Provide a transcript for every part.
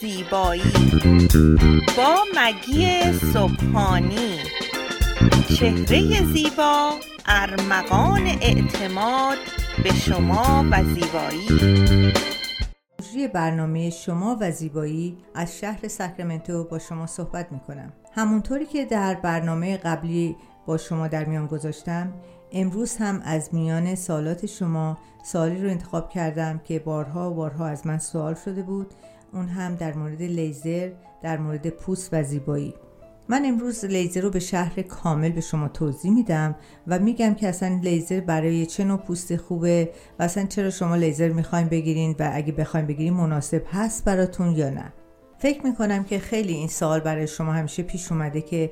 زیبایی. با مگی صبحانی. چهره زیبا ارمغان اعتماد به شما و زیبایی. مجری برنامه شما و زیبایی از شهر ساکرامنتو با شما صحبت می کنم همونطوری که در برنامه قبلی با شما در میان گذاشتم امروز هم از میان سوالات شما سوالی رو انتخاب کردم که بارها و بارها از من سوال شده بود اون هم در مورد لیزر در مورد پوست و زیبایی. من امروز لیزر رو به شرح کامل به شما توضیح میدم و میگم که اصلا لیزر برای چه نوع پوست خوبه و اصلا چرا شما لیزر می‌خواین بگیرین و اگه بخواین بگیرین مناسب هست براتون یا نه. فکر می‌کنم که خیلی این سوال برای شما همیشه پیش اومده که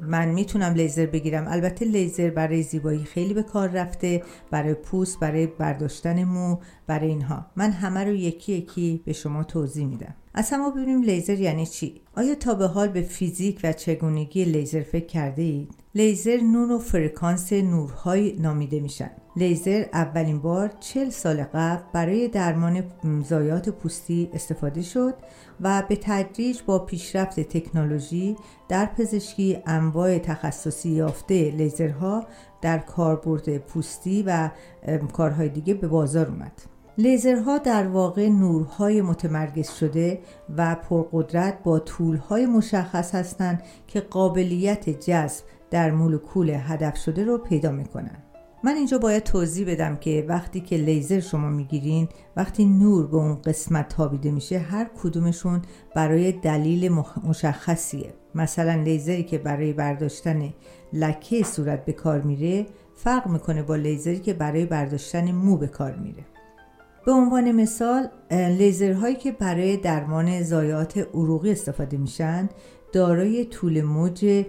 من می‌تونم لیزر بگیرم. البته لیزر برای زیبایی خیلی به کار رفته برای پوست برای برداشتن مو برای اینها. من همه رو یکی یکی به شما توضیح میدم. اصلا ما ببینیم لیزر یعنی چی؟ آیا تا به حال به فیزیک و چگونگی لیزر فکر کرده اید لیزر نور و فرکانس نورهای نامیده میشن. لیزر اولین بار 40 سال قبل برای درمان ضایعات پوستی استفاده شد و به تدریج با پیشرفت تکنولوژی در پزشکی انواع تخصصی یافته لیزرها در کاربرد پوستی و کارهای دیگه به بازار اومد. لیزرها در واقع نورهای متمرکز شده و پرقدرت با طولهای مشخص هستند که قابلیت جذب در مولکول هدف شده رو پیدا می‌کنن. من اینجا باید توضیح بدم که وقتی که لیزر شما می‌گیرین وقتی نور به اون قسمت تابیده میشه هر کدومشون برای دلیل مشخصیه. مثلا لیزری که برای برداشتن لکه صورت به کار میره فرق می‌کنه با لیزری که برای برداشتن مو به کار میره. به عنوان مثال لیزرهایی که برای درمان زایات عروقی استفاده میشن دارای طول موج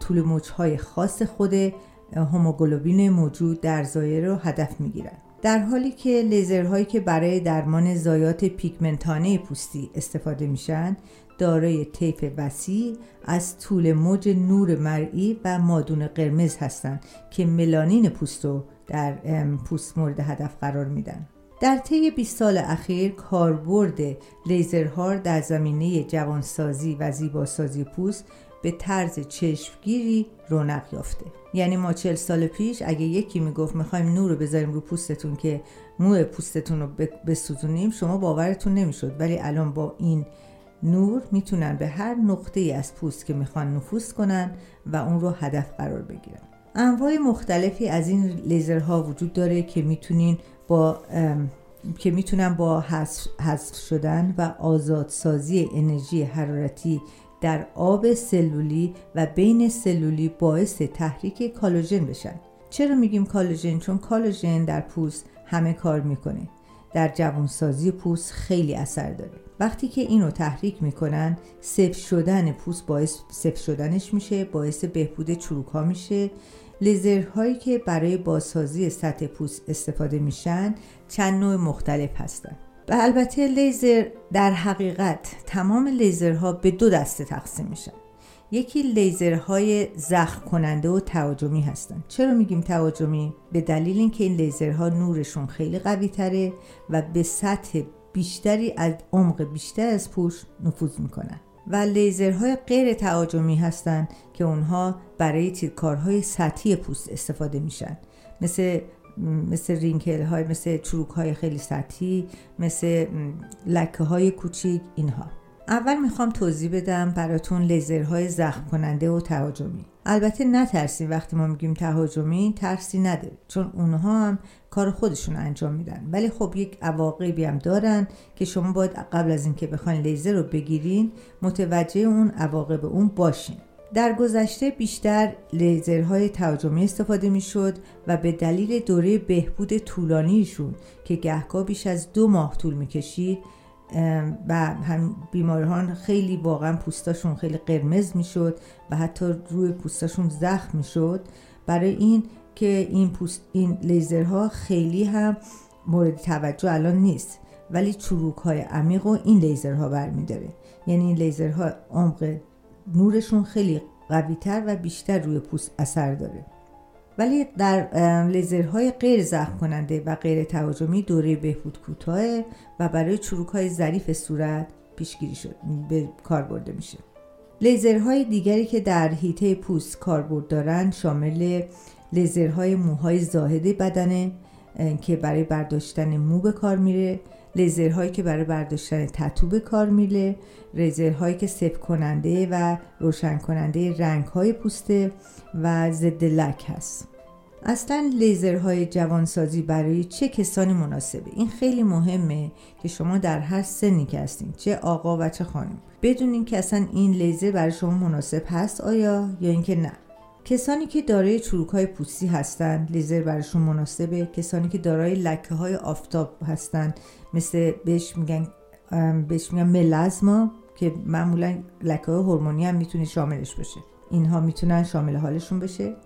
طول موجهای خاص خود هموگلوبین موجود در زایه رو هدف می‌گیرن در حالی که لیزرهایی که برای درمان زایات پیگمنتانه پوستی استفاده میشن دارای طیف وسیع از طول موج نور مرئی و مادون قرمز هستند که ملانین پوست رو در پوست مورد هدف قرار میدن در طی 20 سال اخیر کاربرد لیزرها در زمینه جوانسازی و زیباسازی پوست به طرز چشمگیری رونق یافته. یعنی ما چل سال پیش اگه یکی می‌گفت می‌خوایم نور رو بذاریم رو پوستتون که مو پوستتون رو بسوزونیم شما باورتون نمی‌شد. ولی الان با این نور می‌تونن به هر نقطه ای از پوست که می‌خوان نفوذ کنن و اون رو هدف قرار بگیرن. انواع مختلفی از این لیزرها وجود داره که می‌تونین با که می‌تونن با حذف شدن و آزادسازی انرژی حرارتی در آب سلولی و بین سلولی باعث تحریک کالوژن بشن. چرا میگیم کلاژن چون کلاژن در پوست همه کار می‌کنه. در جوانسازی پوست خیلی اثر داره. وقتی که اینو تحریک می‌کنن سفت شدن پوست باعث سفت شدنش میشه باعث بهبود چروک ها میشه. لیزرهایی که برای بازسازی سطح پوست استفاده میشن چند نوع مختلف هستند و البته لیزر در حقیقت تمام لیزرها به دو دسته تقسیم میشن یکی لیزرهای زخم کننده و تهاجمی هستند چرا میگیم تهاجمی؟ به دلیل اینکه این لیزرها نورشون خیلی قوی تره و به سطح بیشتری از عمق بیشتر از پوست نفوذ می‌کنن. و لیزرهای غیر تهاجمی هستند که اونها برای تیرکارهای سطحی پوست استفاده میشن. مثل مثل رینکل های مثل چروک های خیلی سطحی مثل لکه های کوچیک اینها. اول می‌خوام توضیح بدم براتون لیزرهای زخم کننده و تهاجمی. البته نترسین وقتی ما میگیم تهاجمی ترسی نداره چون اونها هم کار خودشون انجام میدن. ولی خب یک عواقبی هم دارن که شما باید قبل از اینکه بخواین لیزر رو بگیرین متوجه اون عواقب اون باشین. در گذشته بیشتر لیزرهای تهاجمی استفاده می‌شد و به دلیل دوره بهبود طولانیشون که گهگاه بیش از دو ماه طول می‌کشید و هم بیماران خیلی واقعا پوستاشون خیلی قرمز می‌شد و حتی روی پوستاشون زخم می‌شد. برای این که این, پوست این لیزرها خیلی هم مورد توجه الان نیست ولی چروک های عمیق و این لیزرها برمیداره. یعنی این لیزرها عمق نورشون خیلی قویتر و بیشتر روی پوست اثر داره. ولی در لیزرهای غیر زخم کننده و غیر تهاجمی دوره بهبود کوتاه و برای چروک های ظریف صورت پیشگیری شد به کار برده میشه. لیزرهای دیگری که در حیطه پوست کاربرد دارن شامل لیزرهای موهای زائد بدنه که برای برداشتن مو به کار میره لیزرهایی که برای برداشتن تتو به کار میره لیزرهایی که سفت کننده و روشن کننده رنگ های پوسته و ضد لک هست. اصلا لیزرهای جوانسازی برای چه کسانی مناسبه؟ این خیلی مهمه که شما در هر سنی که هستین چه آقا و چه خانم بدونین که اصلا این لیزر برای شما مناسب هست آیا یا اینکه نه. کسانی که دارای چروک های پوستی هستند لیزر براشون مناسبه. کسانی که دارای لکه های آفتاب هستند. مثل بهش میگن بهش میگن ملازما که معمولا لکه های هورمونی هم می‌تونه شاملش بشه اینها می‌تونن شامل حالشون بشه.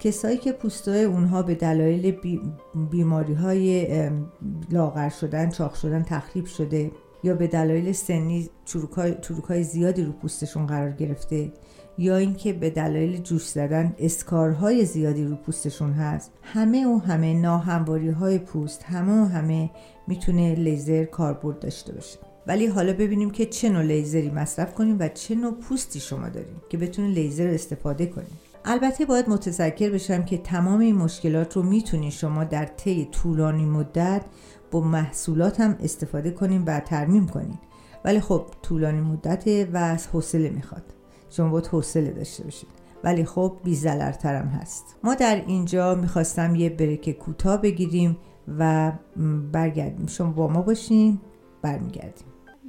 کسایی که پوستای اونها به دلایل بیماری های لاغر شدن چاق شدن تخریب شده یا به دلایل سنی چروک های زیادی رو پوستشون قرار گرفته یا اینکه به دلایل جوش زدن اسکارهای زیادی رو پوستشون هست. همه و همه ناهمواری های پوست همه و همه می‌تونه لیزر کاربرد داشته باشه. ولی حالا ببینیم که چه نوع لیزری مصرف کنیم و چه نوع پوستی شما داریم که بتونید لیزر استفاده کنیم. البته باید متذکر بشم که تمام این مشکلات رو می‌تونید شما در طی طولانی مدت با محصولات هم استفاده کنیم و ترمیم کنید ولی خب طولانی مدت و حوصله می‌خواد. شما باید حوصله داشته باشید. ولی خب بی هم هست. ما در اینجا می‌خواستم یه بریک کوتاه بگیریم و برگردیم. شما با ما باشین. برمیگردیم.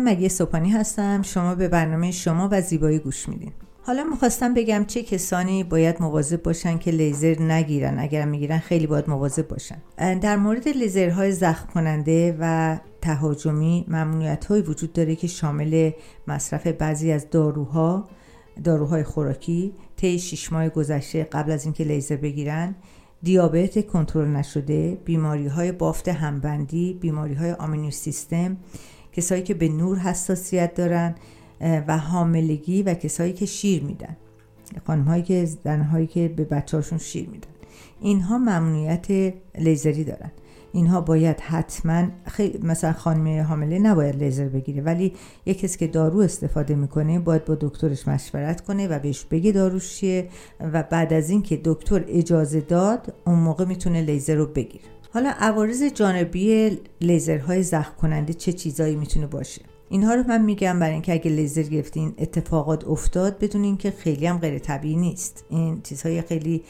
من مگه صبحانی هستم؟ شما به برنامه شما و زیبایی گوش میدین. حالا می‌خواستم بگم چه کسانی باید مواظب باشن که لیزر نگیرن. اگر می‌گیرن خیلی باید مواظب باشن. در مورد لیزرهای زخم کننده و تهاجمی ممنوعیت های وجود داره که شامل مصرف بعضی از داروها داروهای خوراکی طی شش ماه گذشته قبل از اینکه لیزر بگیرن دیابت کنترل نشده بیماری های بافت همبندی بیماری های آمینو سیستم کسایی که به نور حساسیت دارن و حاملگی و کسایی که شیر میدن. خانم هایی که هایی که به بچه هاشون شیر میدن. اینها ممنوعیت لیزری دارن. اینها باید حتما خیلی مثلا خانم حامله نباید لیزر بگیره ولی یک کسی که دارو استفاده می‌کنه باید با دکترش مشورت کنه و بهش بگه داروش چیه و بعد از اینکه دکتر اجازه داد اون موقع می‌تونه لیزر رو بگیره. حالا عوارض جانبی لیزرهای زخم کننده چه چیزایی می‌تونه باشه؟ اینها رو من میگم برای اینکه اگه لیزر گرفتین اتفاقات افتاد بدونین که خیلی هم غیر طبیعی نیست. این چیزهای خیلی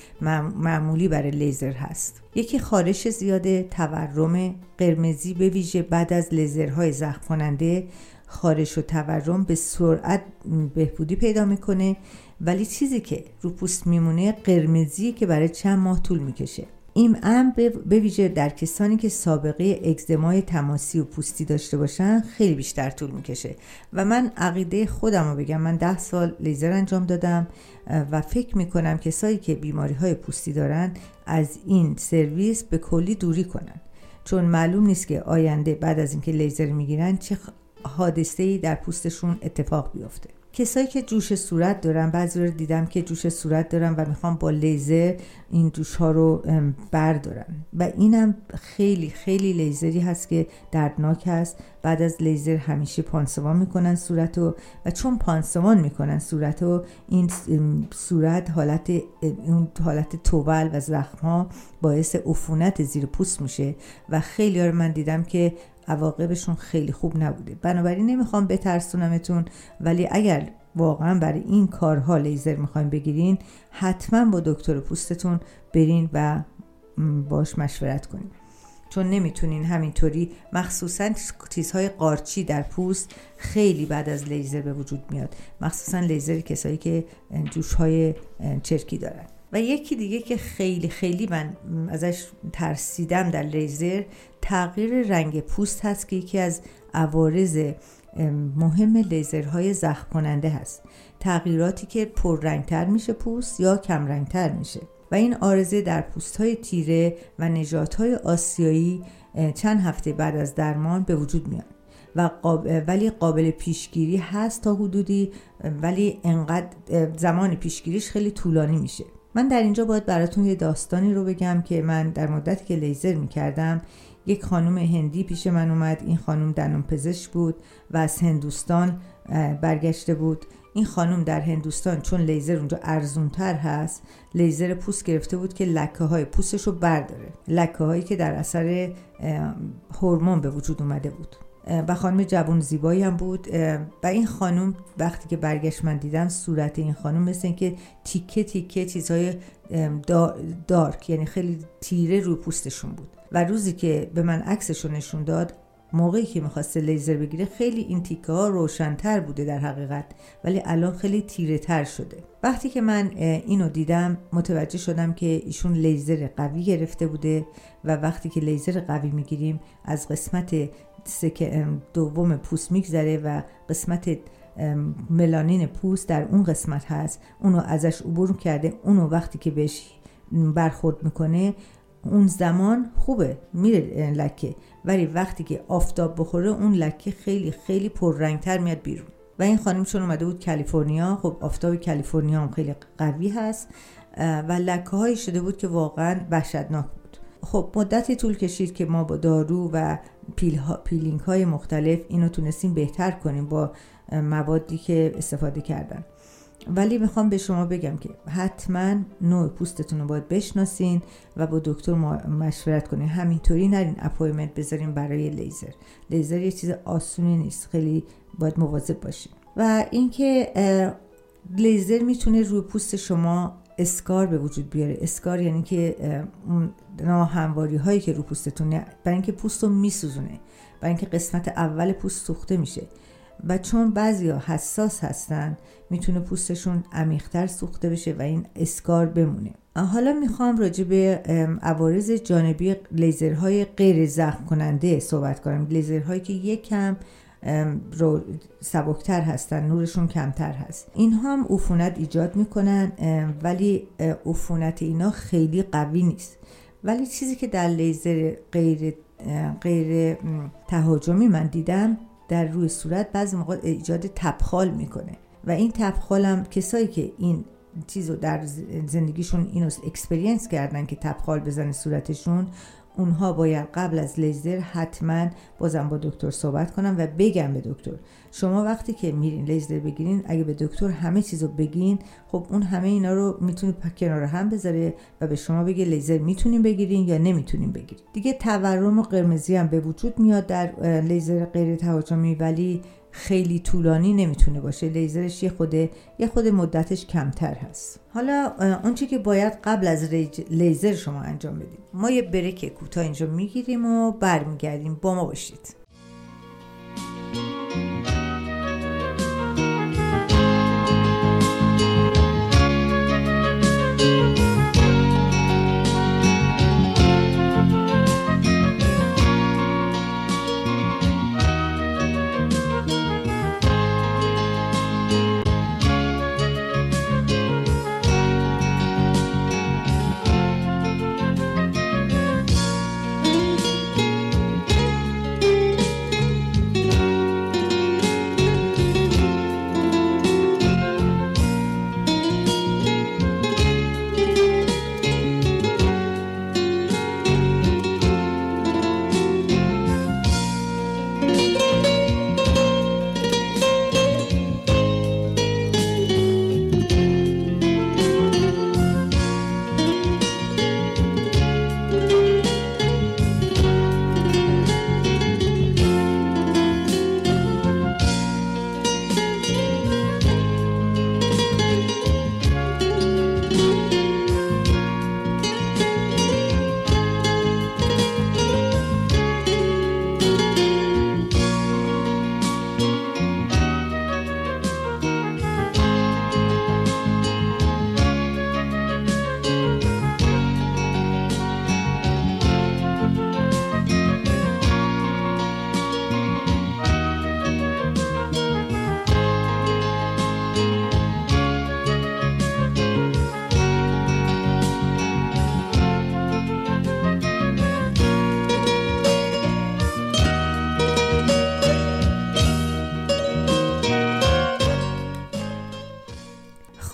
معمولی برای لیزر هست. یکی خارش زیاده تورم قرمزی به ویژه بعد از لیزرهای زخم کننده خارش و تورم به سرعت بهبودی پیدا می‌کنه ولی چیزی که رو پوست میمونه قرمزی که برای چند ماه طول می‌کشه. این امر به ویژه در کسانی که سابقه اگزمای تماسی و پوستی داشته باشن خیلی بیشتر طول می‌کشه. و من عقیده خودم رو بگم. من ده سال لیزر انجام دادم و فکر می‌کنم کسایی که بیماری های پوستی دارن از این سرویس به کلی دوری کنن. چون معلوم نیست که آینده بعد از اینکه لیزر می‌گیرن چه حادثه ای در پوستشون اتفاق بیفته. کسایی که جوش صورت دارن بعضی رو دیدم که جوش صورت دارن و می‌خوام با لیزر این جوش ها رو بردارن. و اینم خیلی خیلی لیزری هست که دردناک هست. بعد از لیزر همیشه پانسمان می‌کنن صورت رو و چون پانسمان می‌کنن صورت رو این صورت حالت اون حالت توبل و زخم ها باعث عفونت زیر پوست میشه. و خیلی رو من دیدم که عواقبشون خیلی خوب نبوده. بنابراین نمی‌خوام بترسونمتون ولی اگر واقعا برای این کارها لیزر می‌خوایم بگیرین حتما با دکتر پوستتون برین و باش مشورت کنین. چون نمی‌تونین همینطوری مخصوصا چیزهای قارچی در پوست خیلی بعد از لیزر به وجود میاد. مخصوصا لیزر کسایی که جوشهای چرکی دارن. و یکی دیگه که خیلی خیلی من ازش ترسیدم در لیزر تغییر رنگ پوست هست که یکی از عوارض مهم لیزرهای زخم کننده هست. تغییراتی که پررنگتر میشه پوست یا کم رنگتر میشه. و این آرزه در پوست های تیره و نجات های آسیایی چند هفته بعد از درمان به وجود میاد. و ولی قابل پیشگیری هست تا حدودی ولی انقدر زمان پیشگیریش خیلی طولانی میشه. من در اینجا باید براتون یه داستانی رو بگم که من در مدتی که لیزر می‌کردم یک خانم هندی پیش من اومد. این خانم دندون پزشک بود و از هندوستان برگشته بود. این خانم در هندوستان چون لیزر اونجا ارزونتر هست لیزر پوست گرفته بود که لکه های پوستش رو برداره. لکه هایی که در اثر هورمون به وجود اومده بود. و خانم جوان زیبایی هم بود. و این خانم وقتی که برگشت من دیدم صورت این خانم مثل اینکه تیکه تیکه چیزهای دارک یعنی خیلی تیره روی پوستشون بود. و روزی که به من عکسش نشون داد موقعی که می‌خواسته لیزر بگیره خیلی این تیکه ها روشنتر بوده در حقیقت ولی الان خیلی تیره تر شده. وقتی که من اینو دیدم متوجه شدم که ایشون لیزر قوی گرفته بوده و وقتی که لیزر قوی می‌گیریم از قسمت دوم پوست میگذره و قسمت ملانین پوست در اون قسمت هست. اونو ازش عبور کرده اونو وقتی که بهش برخورد می‌کنه اون زمان خوبه میره لکه. ولی وقتی که آفتاب بخوره اون لکه خیلی خیلی پررنگتر میاد بیرون. و این خانم چون اومده بود کالیفرنیا خب آفتاب کالیفرنیا هم خیلی قوی هست و لکه هایی شده بود که واقعا وحشتناک خب مدتی طول کشید که ما با دارو و peel peeling های مختلف اینو تونستیم بهتر کنیم با موادی که استفاده کردن. ولی می‌خوام به شما بگم که حتما نوع پوستتون رو باید بشناسین و با دکتر مشورت کنین. همینطوری نرین appointment بذارین برای لیزر. لیزر یه چیز آسونی نیست. خیلی باید مواظب باشین. و اینکه لیزر می‌تونه روی پوست شما scar به وجود بیاره. scar یعنی که اون ناهمواری هایی که رو پوستتون برای اینکه پوست رو میسوزونه برای اینکه قسمت اول پوست سوخته میشه. و چون بعضی ها حساس هستن می‌تونه پوستشون عمیقتر سوخته بشه و این اسکار بمونه. حالا می‌خوام راجع به عوارض جانبی لیزرهای غیر زخم کننده صحبت کنم. لیزرهایی که یکم رو سبکتر هستن نورشون کمتر هست. اینها هم عفونت ایجاد می‌کنن ولی عفونت اینا خیلی قوی نیست. ولی چیزی که در لیزر غیر غیر تهاجمی من دیدم در روی صورت بعضی موقع ایجاد تبخال می‌کنه. و این تبخال هم کسایی که این چیز رو در زندگیشون اینو experience کردن که تبخال بزنه صورتشون اونها باید قبل از لیزر حتما بازم با دکتر صحبت کنن و بگن به دکتر. شما وقتی که میرین لیزر بگیرین اگه به دکتر همه چیزو بگین خب اون همه اینا رو می‌تونه کنار هم بذاره و به شما بگه لیزر می‌تونین بگیرین یا نمی‌تونین بگیرین. دیگه تورم و قرمزی هم به وجود میاد در لیزر غیر تهاجمی ولی خیلی طولانی نمی‌تونه باشه. لیزرش یه خود یه خود مدتش کمتر هست. حالا آنچه که باید قبل از لیزر شما انجام بدیم. ما یه بریک کوتاه اینجا می‌گیریم و برمیگردیم. با ما باشید.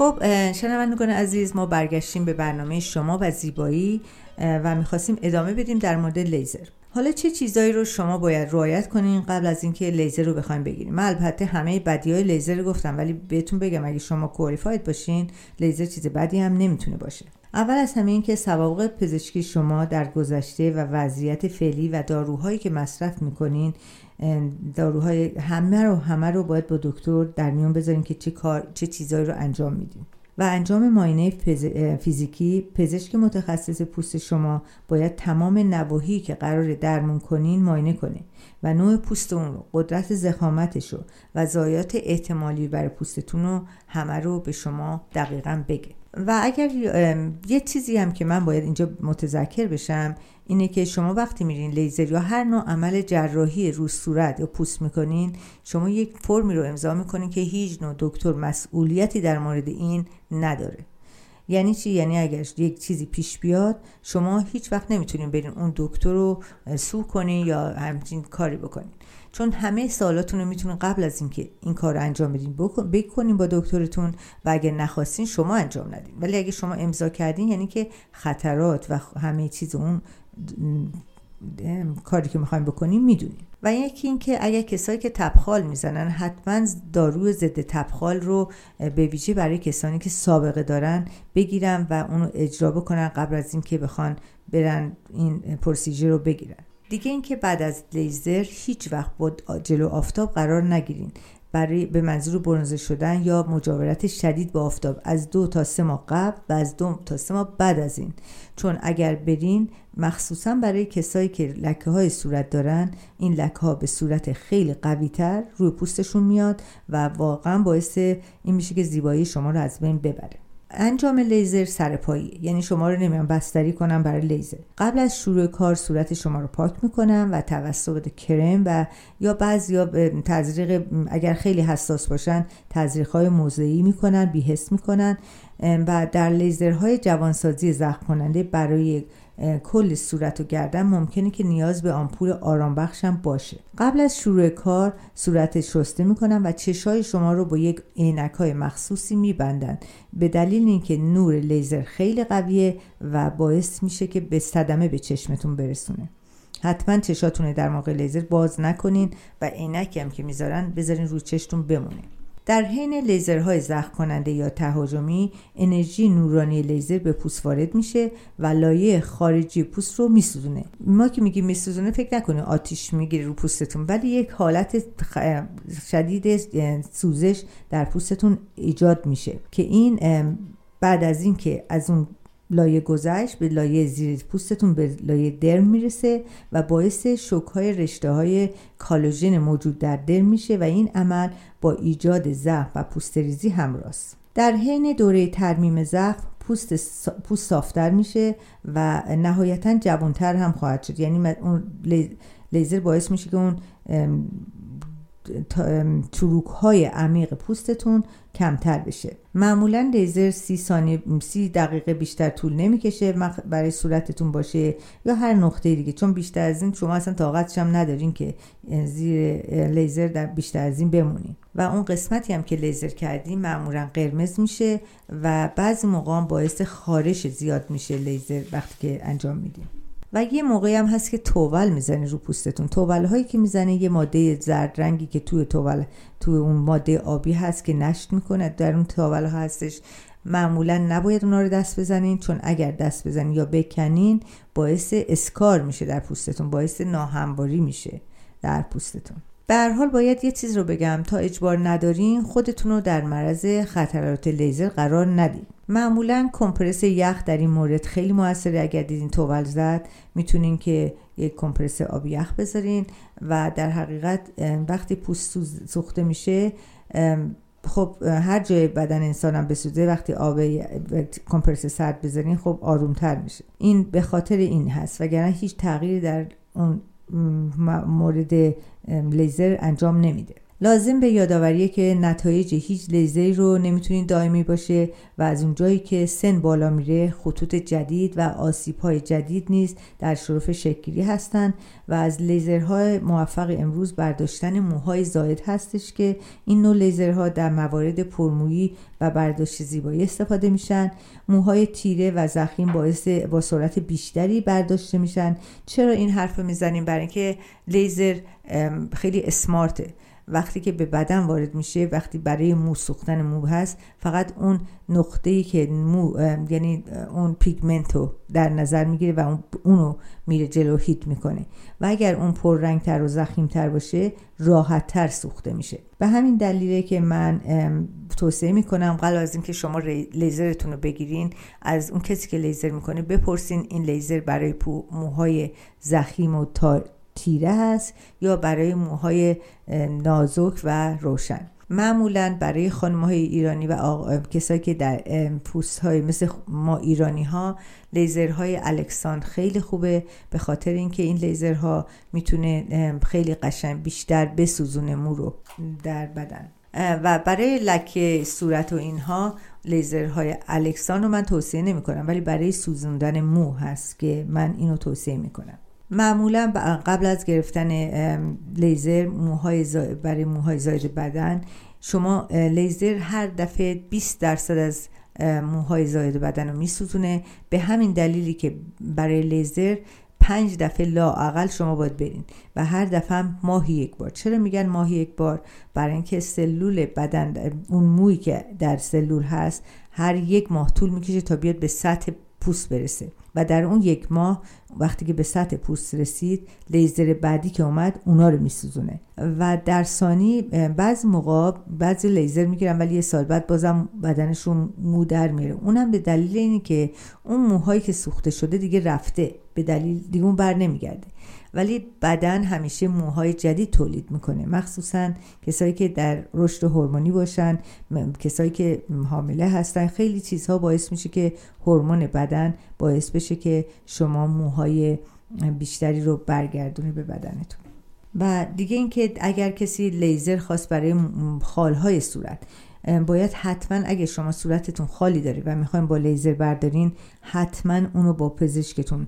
خب شنوندگان عزیز ما برگشتیم به برنامه شما و زیبایی و می‌خواستیم ادامه بدیم در مورد لیزر. حالا چه چیزایی رو شما باید رعایت کنین قبل از اینکه لیزر رو بخوایم بگیریم؟ من البته همه بدی های لیزر رو گفتم ولی بهتون بگم اگه شما کوالیفاید باشین لیزر چیز بدی هم نمی‌تونه باشه. اول از همه این که سوابق پزشکی شما در گذشته و وضعیت فعلی و داروهایی که مصرف می‌کنین داروهای همه رو همه رو باید با دکتر در میون بذاریم که چه کار چه چیزایی رو انجام میدیم. و انجام ماینه فیزیکی پزشک متخصص پوست شما باید تمام نواحی که قرار درمون کنین ماینه کنه و نوع پوست اون رو قدرت زخامتش رو و زایات احتمالی برای پوستتون رو همه رو به شما دقیقا بگه. و اگر یه چیزی هم که من باید اینجا متذکر بشم اینه که شما وقتی میرین لیزر یا هر نوع عمل جراحی رو صورت یا پوست می‌کنین شما یک فرمی رو امضا می‌کنین که هیچ نوع دکتر مسئولیتی در مورد این نداره. یعنی چی؟ یعنی اگر یک چیزی پیش بیاد شما هیچ وقت نمی‌تونین برین اون دکتر رو سو کنین یا همچین کاری بکنین. چون همه سوالاتون رو می‌تونین قبل از اینکه این کار رو انجام بدین بکنین با دکترتون و اگر نخواستین شما انجام ندین. ولی اگه شما امضا کردین یعنی که خطرات و همه چیز اون کاری که می‌خوایم بکنیم می‌دونیم و یکی اینکه اگر کسایی که تبخال می‌زنن حتما دارو ضد تبخال رو به ویژه برای کسانی که سابقه دارن بگیرن و اونو اجرا بکنن قبل از اینکه بخوان برن این پروسیجر رو بگیرن. دیگه اینکه بعد از لیزر هیچ وقت با جلو آفتاب قرار نگیرین. برای به منظور برنزه شدن یا مجاورت شدید با آفتاب. از دو تا سه ماه قبل و از دو تا سه ماه بعد از این. چون اگر برین مخصوصا برای کسایی که لکه های صورت دارن این لکه ها به صورت خیلی قوی تر روی پوستشون میاد و واقعا باعث این میشه که زیبایی شما رو از بین ببره. انجام لیزر سرپایی یعنی شما رو نمیان بستری کنم برای لیزر. قبل از شروع کار صورت شما رو پاک می‌کنم و توسط کرم و یا بعضی یا تزریق اگر خیلی حساس باشن تزریق های موضعی می‌کنن بیهست می‌کنن و در لیزرهای جوانسازی زخم کننده برای کل صورت و گردن ممکنه که نیاز به آمپول آرام بخشم باشه. قبل از شروع کار صورت شسته می‌کنن و چشای شما رو با یک عینک های مخصوصی میبندن. به دلیل اینکه نور لیزر خیلی قویه و باعث میشه که به صدمه به چشمتون برسونه. حتما چشاتون در موقع لیزر باز نکنین و عینکی هم که می‌ذارن بذارین رو چشتون بمونه. در حین لیزرهای زخم کننده یا تهاجمی انرژی نورانی لیزر به پوست وارد میشه و لایه خارجی پوست رو میسوزونه. ما که میگیم میسوزونه فکر نکنید آتیش می‌گیره رو پوستتون ولی یک حالت شدید سوزش در پوستتون ایجاد میشه که این بعد از اینکه از اون لایه گذشت به لایه زیر پوستتون به لایه درم می‌رسه و باعث شوک های رشته های کلاژن موجود در درم میشه و این عمل با ایجاد زخم و پوست‌ریزی همراهست. در حین دوره ترمیم زخم پوست, پوست صافتر میشه و نهایتا جوانتر هم خواهد شد. یعنی اون لیزر باعث میشه که اون چروک های عمیق پوستتون کمتر بشه. معمولا لیزر سی ثانیه سی دقیقه بیشتر طول نمی‌کشه برای صورتتون باشه یا هر نقطه دیگه. چون بیشتر از این شما اصلا طاقتش هم ندارین که زیر لیزر در بیشتر از این بمونین. و اون قسمتی هم که لیزر کردیم معمولا قرمز میشه و بعضی موقع هم باعث خارش زیاد میشه لیزر وقتی که انجام میدیم. و یه موقعی هم هست که توول می‌زنه رو پوستتون. توول هایی که می‌زنه یه ماده زرد رنگی که توی توول توی اون ماده آبی هست که نشت می‌کنه. در اون توول ها هستش. معمولا نباید اونا رو دست بزنین چون اگر دست بزنین یا بکنین باعث اسکار میشه در پوستتون باعث ناهمواری میشه در پوستتون. به هر حال باید یه چیز رو بگم. تا اجبار ندارین خودتون رو در معرض خطرات لیزر قرار ندید معمولا کمپرس یخ در این مورد خیلی موثره. اگر دیدین توول زد می‌تونین که یک کمپرس آب یخ بذارین و در حقیقت وقتی پوست سوخته میشه خب هر جای بدن انسانم بسوزه وقتی آب کمپرس سرد بذارین خب آرومتر میشه. این به خاطر این هست. وگرنه هیچ تغییری در اون مورد لیزر انجام نمیده. لازم به یادآوریه که نتایج هیچ لیزری رو نمی‌تونید دائمی باشه و از اونجایی که سن بالا میره خطوط جدید و آسیب های جدید نیز در شرف شکلی هستند و از لیزرهای موفق امروز برداشتن موهای زاید هستش که این نوع لیزرها در موارد پرمویی و برداشت زیبایی استفاده میشن. موهای تیره و زخیم باعث با سرعت بیشتری برداشته میشن. چرا این حرف می‌زنیم؟ برای اینکه لیزر خیلی اسمارته. وقتی که به بدن وارد میشه وقتی برای مو سوختن مو هست فقط اون نقطه ای که مو یعنی اون پیگمنتو در نظر می‌گیره و اون اونو میره جلو heat می‌کنه. و اگر اون پر تر و ضخیم تر باشه راحت تر سوخته میشه. به همین دلیله که من توصیه می‌کنم قبل از اینکه شما لیزرتون رو بگیرین از اون کسی که لیزر می‌کنه بپرسین این لیزر برای موهای ضخیم و تیره هست یا برای موهای نازک و روشن. معمولا برای خانم های ایرانی و کسایی که در پوست های مثل ما ایرانی ها لیزرهای الکسان خیلی خوبه. به خاطر اینکه این لیزرها می‌تونه خیلی قشنگ بیشتر بسوزونه مو رو در بدن. و برای لکه صورت و اینها لیزرهای الکسان رو من توصیه نمی کنم ولی برای سوزوندن مو هست که من اینو توصیه می کنم معمولا قبل از گرفتن لیزر موهای برای موهای زاید بدن شما لیزر هر دفعه 20 درصد از موهای زاید بدن رو میسوزونه. به همین دلیلی که برای لیزر پنج دفعه لااقل شما باید برین و هر دفعه هم ماهی یک بار. چرا میگن ماهی یک بار؟ برای اینکه سلول بدن اون مویی که در سلول هست هر یک ماه طول می‌کشه تا بیاد به سطح پوست برسه. و در اون یک ماه وقتی که به سطح پوست رسید لیزر بعدی که اومد اونا رو میسوزونه. و در ثانی بعض موقع بعضی لیزر می‌گیرن ولی یه سال بعد بازم بدنشون مو در میره. اونم به دلیل اینه که اون موهایی که سوخته شده دیگه رفته. به دلیل دیگه اون بر نمیگرده. ولی بدن همیشه موهای جدید تولید می‌کنه. مخصوصا کسایی که در رشد هورمونی باشن کسایی که حامله هستن. خیلی چیزها باعث میشه که هورمون بدن باعث بشه که شما موهای بیشتری رو برگردونه به بدنتون. و دیگه اینکه اگر کسی لیزر خواست برای خالهای صورت باید حتما اگه شما صورتتون خالی داره و می‌خوایم با لیزر بردارین حتما اونو با پزشکتون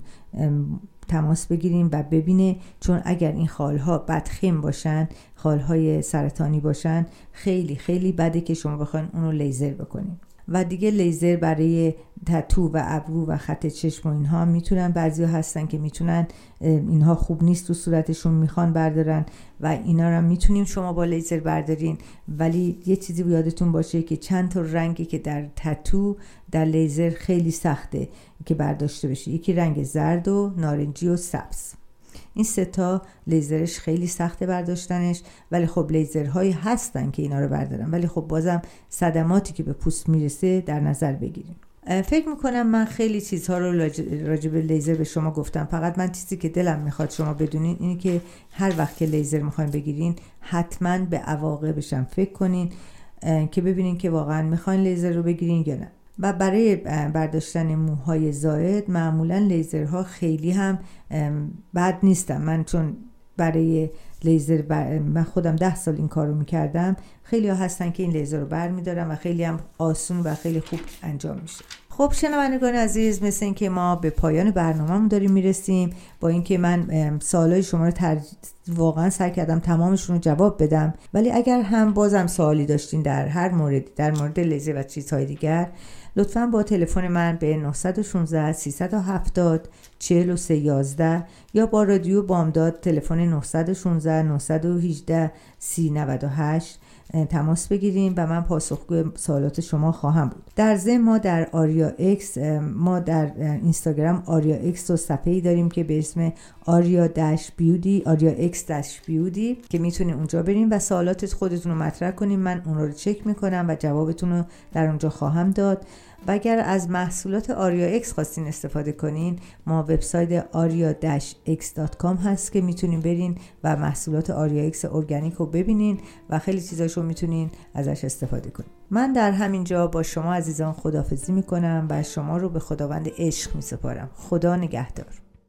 تماس بگیریم و ببینه چون اگر این خالها بدخیم باشن خالهای سرطانی باشن خیلی خیلی بده که شما بخواین اونو لیزر بکنین. و دیگه لیزر برای تتو و ابرو و خط چشم و اینها می‌تونن بعضی هستن که می‌تونن اینها خوب نیست تو صورتشون می‌خوان بردارن و اینا رو می‌تونیم شما با لیزر بردارین. ولی یه چیزی یادتون باشه که چند تا رنگی که در تتو در لیزر خیلی سخته که برداشته بشه. یکی رنگ زرد و نارنجی و سبز. این ستا لیزرش خیلی سخته برداشتنش ولی خب لیزرهایی هستن که اینا رو بردارن. ولی خب بازم صدماتی که به پوست می‌رسه در نظر بگیریم. فکر می‌کنم من خیلی چیزها رو راجع به لیزر به شما گفتم. فقط من چیزی که دلم می‌خواد شما بدونین اینه که هر وقت که لیزر می‌خواین بگیرین حتما به عواقبشم فکر کنین که ببینین که واقعا می‌خواین لیزر رو بگیرین یا نه. و برای برداشتن موهای زائد معمولا لیزرها خیلی هم بد نیستم من چون برای لیزر من خودم ده سال این کارو می‌کردم خیلی ها هستن که این لیزر رو بر میدارم و خیلی هم آسون و خیلی خوب انجام میشه. خب شنوندگان عزیز مثل اینکه ما به پایان برنامهمون داریم می‌رسیم با اینکه من سوالای شما رو تر... واقعا سعی کردم تمامشون رو جواب بدم. ولی اگر هم بازم سوالی داشتین در هر مورد در مورد لیزر و چیزهای دیگر لطفا با تلفن من به 916 370 4311 یا با رادیو بامداد تلفن 916 918 3098 تماس بگیریم و من پاسخگوی سوالات شما خواهم بود. در ضمن ما در آریا X ما در اینستاگرام آریا X و صفحه ای داریم که به اسم آریا dash beauty آریا X dash beauty که می‌تونید اونجا بریم و سوالات خودتون رو مطرح کنیم. من اون رو چک می‌کنم و جوابتون رو در اونجا خواهم داد. و اگر از محصولات آریا X خواستین استفاده کنین ما وبسایت آریا x.com هست که می‌تونین برین و محصولات آریا X ارگانیک رو ببینین و خیلی چیزاشو می‌تونین ازش استفاده کنین. من در همین جا با شما عزیزان خدافزی می‌کنم و شما رو به خداوند عشق میسپارم. خدا نگهدار.